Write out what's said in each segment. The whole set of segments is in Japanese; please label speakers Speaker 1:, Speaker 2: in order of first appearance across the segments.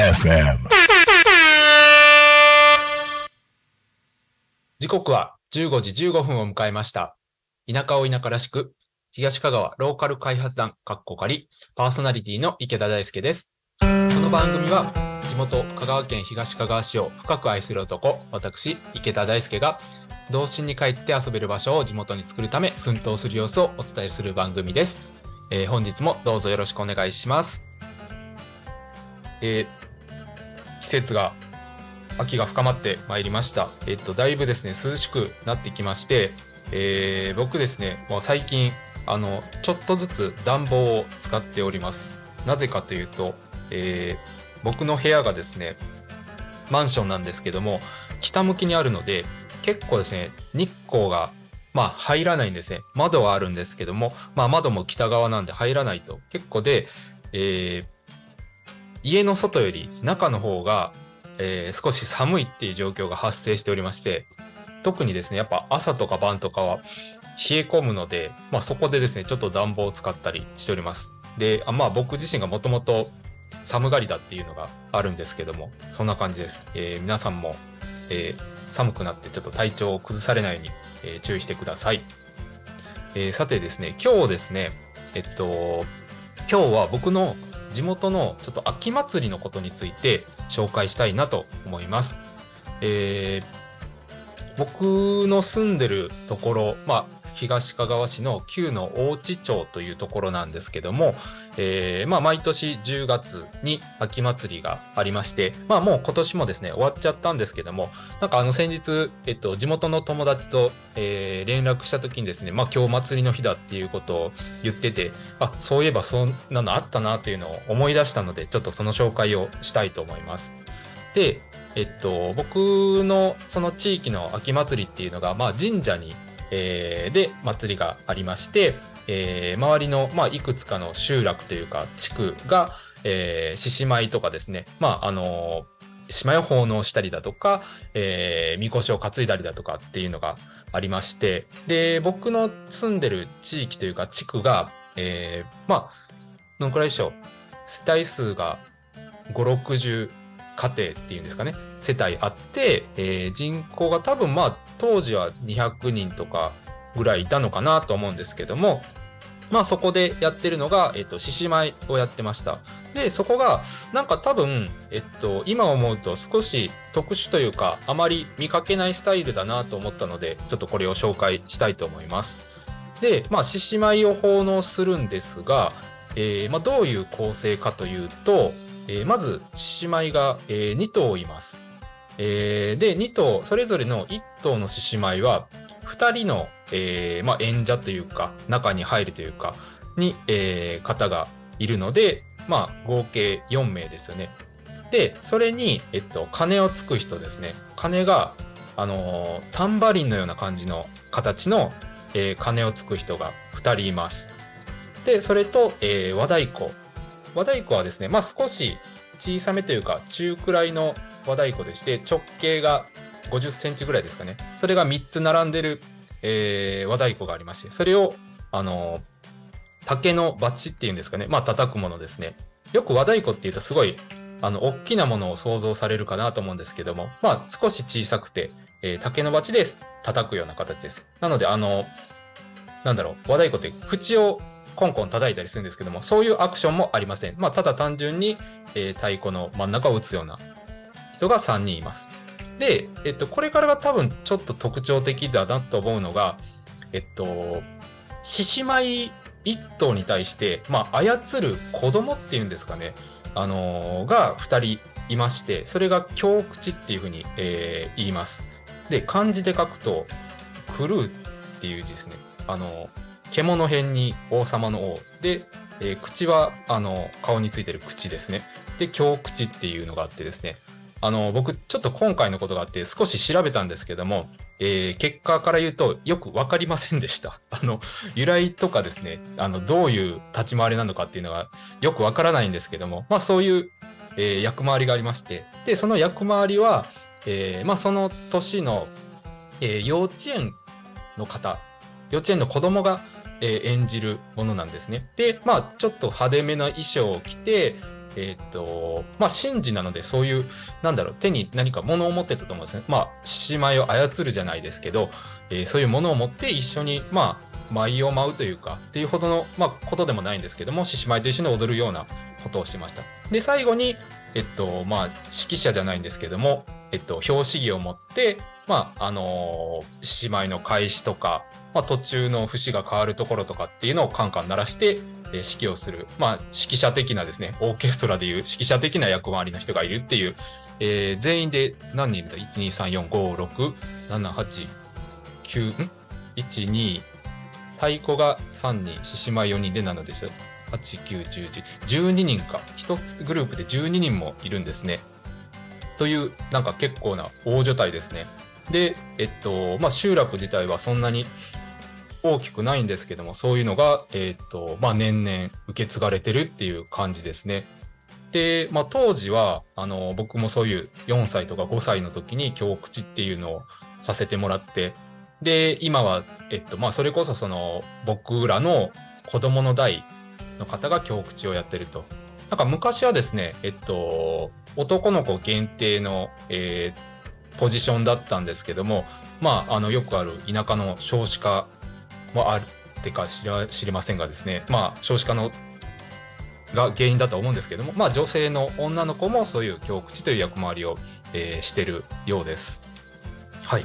Speaker 1: FM.
Speaker 2: 時刻は15時15分を迎えました。田舎を田舎らしく、東香川ローカル開発団、かっこ仮、パーソナリティの池田大輔です。この番組は、地元香川県東香川市を深く愛する男、私、池田大輔が、童心に帰って遊べる場所を地元に作るため奮闘する様子をお伝えする番組です。えー本日もどうぞよろしくお願いします。えー季節が秋が深まってまいりました。えっと、だいぶですね、涼しくなってきまして、えー僕ですね、もう最近、あの、ちょっとずつ暖房を使っております。なぜかというと、え僕の部屋がですね、マンションなんですけども、北向きにあるので、結構ですね、日光が、まあ入らないんですね。窓はあるんですけども、まあ窓も北側なんで入らないと。結構で、えー家の外より中の方が、えー少し寒いっていう状況が発生しておりまして、特にですね、やっぱ朝とか晩とかは冷え込むので、まあそこでですね、ちょっと暖房を使ったりしております。で、あまあ僕自身がもともと寒がりだっていうのがあるんですけども、そんな感じです。えー皆さんも、えー寒くなってちょっと体調を崩されないように、えー注意してください。えーさてですね、今日ですね、えっと、今日は僕の地元のちょっと秋祭りのことについて紹介したいなと思います。えー僕の住んでるところ、まあ、東かがわ市の旧の大地町というところなんですけども、えーまあ、毎年10月に秋祭りがありまして、まあ、もう今年もですね、終わっちゃったんですけども、なんかあの先日、えっと、地元の友達と、えー連絡した時にですね、まあ、今日祭りの日だっていうことを言ってて、あ、そういえばそんなのあったなというのを思い出したので、ちょっとその紹介をしたいと思います。で、えっと、僕のその地域の秋祭りっていうのが、まあ、神社に、えーで祭りがありまして、えー周りの、まあ、いくつかの集落というか地区が、獅子舞とかですね、まあ、あの獅子舞を奉納したりだとか、えー、みこしを担いだりだとかっていうのがありまして、で、僕の住んでる地域というか地区が、えーまあ、どのくらいでしょう？世帯数が5、60家庭っていうんですかね。世帯あって、えー人口が多分まあ当時は200人とかぐらいいたのかなと思うんですけども、まあそこでやってるのが、えっと、獅子舞をやってました。で、そこが、なんか多分、えっと、今思うと少し特殊というか、あまり見かけないスタイルだなと思ったので、ちょっとこれを紹介したいと思います。で、まあ、獅子舞を奉納するんですが、えーまあ、どういう構成かというと、えーまず、獅子舞が、え2頭います。えーで、2頭、それぞれの1頭の獅子舞は、2人の、えーまあ、演者というか、中に入るというか、に、えー方がいるので、まあ、合計4名ですよね。で、それに、えっと、鐘をつく人ですね。鐘が、あのータンバリンのような感じの形の、えー鐘をつく人が2人います。で、それと、えー和太鼓。和太鼓はですね、まあ少し小さめというか、中くらいの和太鼓でして、直径が50センチぐらいですかね。それが3つ並んでる、えー和太鼓がありまして、それを、あの竹のバチっていうんですかね。まあ叩くものですね。よく和太鼓っていうとすごい、あの、大きなものを想像されるかなと思うんですけども、まあ少し小さくて、えー竹のバチで叩くような形です。なので、あの、なんだろう、和太鼓って縁をコンコン叩いたりするんですけども、そういうアクションもありません。まあ、ただ単純に、えー太鼓の真ん中を打つような人が3人います。で、えっと、これからが多分ちょっと特徴的だなと思うのが、えっと、獅子舞一頭に対して、まあ、操る子供っていうんですかね、あのーが2人いまして、それが京口っていうふうに、えー言います。で、漢字で書くと、狂うっていう字ですね。あの、獣辺に王様の王。で、えー口は、あの、顔についてる口ですね。で、京口っていうのがあってですね。あの、僕、ちょっと今回のことがあって少し調べたんですけども、えー結果から言うとよくわかりませんでした。あの、由来とかですね、あの、どういう立ち回りなのかっていうのがよくわからないんですけども、まあそういう、えー役回りがありまして、で、その役回りは、えーまあその年の、え幼稚園の方幼稚園の子供が、え演じるものなんですね。で、まあ、ちょっと派手めな衣装を着て、えっ、と、まあ、神事なので、そういう、なんだろう、手に何か物を持ってたと思うんですね。まあ、獅子舞を操るじゃないですけど、えーそういうものを持って一緒に、まあ、舞を舞うというか、っていうほどの、まあ、ことでもないんですけども、獅子舞と一緒に踊るようなことをしました。で、最後に、えっと、まあ、指揮者じゃないんですけども、えっと、表紙儀を持って、まあ、あのー、獅子舞の開始とか、まあ、途中の節が変わるところとかっていうのをカンカン鳴らして、え指揮をする、まあ、指揮者的なですね、オーケストラでいう指揮者的な役回りの人がいるっていう、えー全員で何人いるんだ ?1、2、3、4、5、6、7、8、9、ん ?1、2、太鼓が3人、獅子舞4人で7でした。8、9、10、10、12人か。一つグループで12人もいるんですね。という、なんか結構な大所帯ですね。で、えっと、まあ、集落自体はそんなに大きくないんですけども、そういうのが、えっと、まあ、年々受け継がれてるっていう感じですね。で、まあ、当時は、あの、僕もそういう4歳とか5歳の時に教口っていうのをさせてもらって、で、今は、えっと、まあ、それこそその、僕らの子供の代の方が教口をやってると。なんか昔はですね、えっと、男の子限定の、えーポジションだったんですけども、まあ、あの、よくある田舎の少子化もあるってか知ら知りませんがですね、まあ、少子化のが原因だと思うんですけども、まあ、女性の女の子もそういう教口という役回りを、えーしてるようです。はい。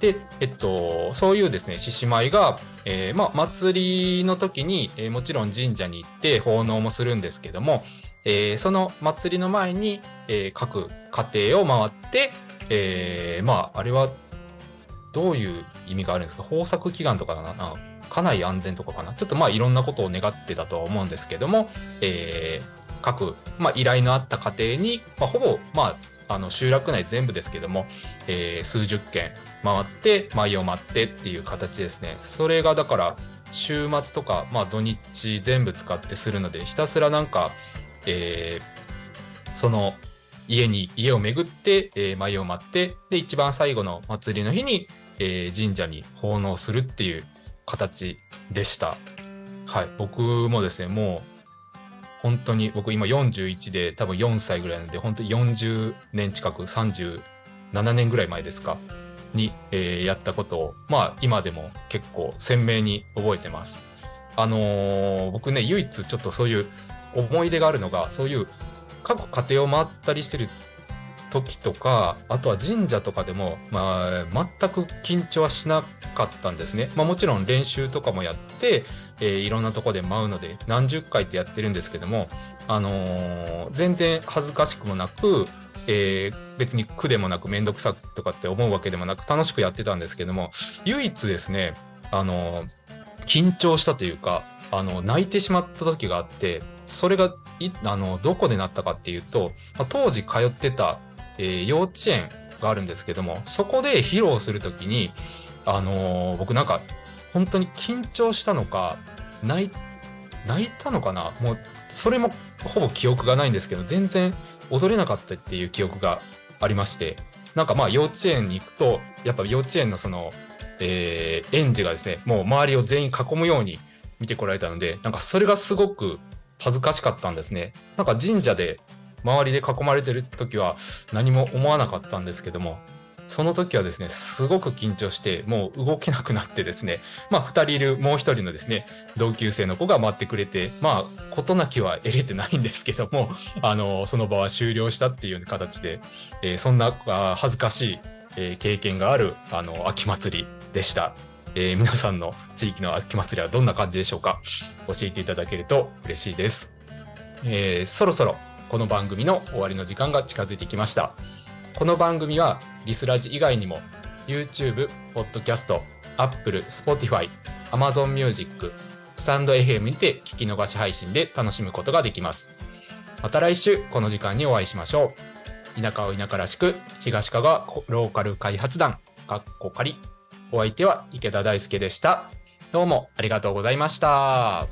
Speaker 2: で、えっと、そういうですね、獅子舞が、えーまあ、祭りの時に、えーもちろん神社に行って奉納もするんですけども、えーその祭りの前に、えー各家庭を回って、えーまあ、あれは、どういう意味があるんですか？豊作祈願とかかなな家内安全とかかな？ちょっとまあいろんなことを願ってたとは思うんですけども、えー各、まあ、依頼のあった家庭に、まあ、ほぼ、まあ、あの集落内全部ですけども、えー数十件回って舞を待ってっていう形ですね。それがだから週末とか、まあ、土日全部使ってするのでひたすらなんか、えーその家に家を巡って、えー舞を待ってで一番最後の祭りの日に、えー神社に奉納するっていう形でした。はい。僕もですねもう本当に僕今41で多分4歳ぐらいなので本当に40年近く37年ぐらい前ですかに、えーやったことをまあ今でも結構鮮明に覚えてます。あのー僕ね唯一ちょっとそういう思い出があるのがそういう各家庭を回ったりしてる時とかあとは神社とかでも、まあ、全く緊張はしなかったんですね、まあ、もちろん練習とかもやって、えーいろんなとこで舞うので何十回ってやってるんですけども、あのー全然恥ずかしくもなく、えー別に苦でもなく面倒くさくとかって思うわけでもなく楽しくやってたんですけども唯一ですね、あのー緊張したというかあの泣いてしまった時があってそれがいあのどこでなったかっていうと、まあ当時通ってた、えー幼稚園があるんですけどもそこで披露する時に、あのー僕なんか本当に緊張したのか泣い泣いたのかなもうそれもほぼ記憶がないんですけど全然踊れなかったっていう記憶がありましてなんかまあ幼稚園に行くとやっぱ幼稚園のその、えー園児がですねもう周りを全員囲むように見てこられたのでなんかそれがすごく恥ずかしかったんですね。なんか神社で周りで囲まれてる時は何も思わなかったんですけどもその時はですねすごく緊張してもう動けなくなってですねまあ2人いるもう1人のですね同級生の子が待ってくれてまあ事なきは得れてないんですけども あのその場は終了したっていう形で、えーそんな恥ずかしい、経験があるあの秋祭りでした、えー皆さんの地域の秋祭りはどんな感じでしょうか？教えていただけると嬉しいです、えーそろそろこの番組の終わりの時間が近づいてきましたこの番組はリスラジ以外にも YouTube、Podcast、Apple、Spotify、Amazon Music、スタンド FM にて聞き逃し配信で楽しむことができます。また来週この時間にお会いしましょう。田舎を田舎らしく東かがローカル開発団、かっこ仮。お相手は池田大輔でした。どうもありがとうございました。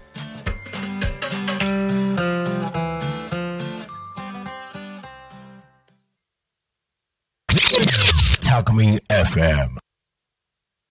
Speaker 1: Talk Me FM.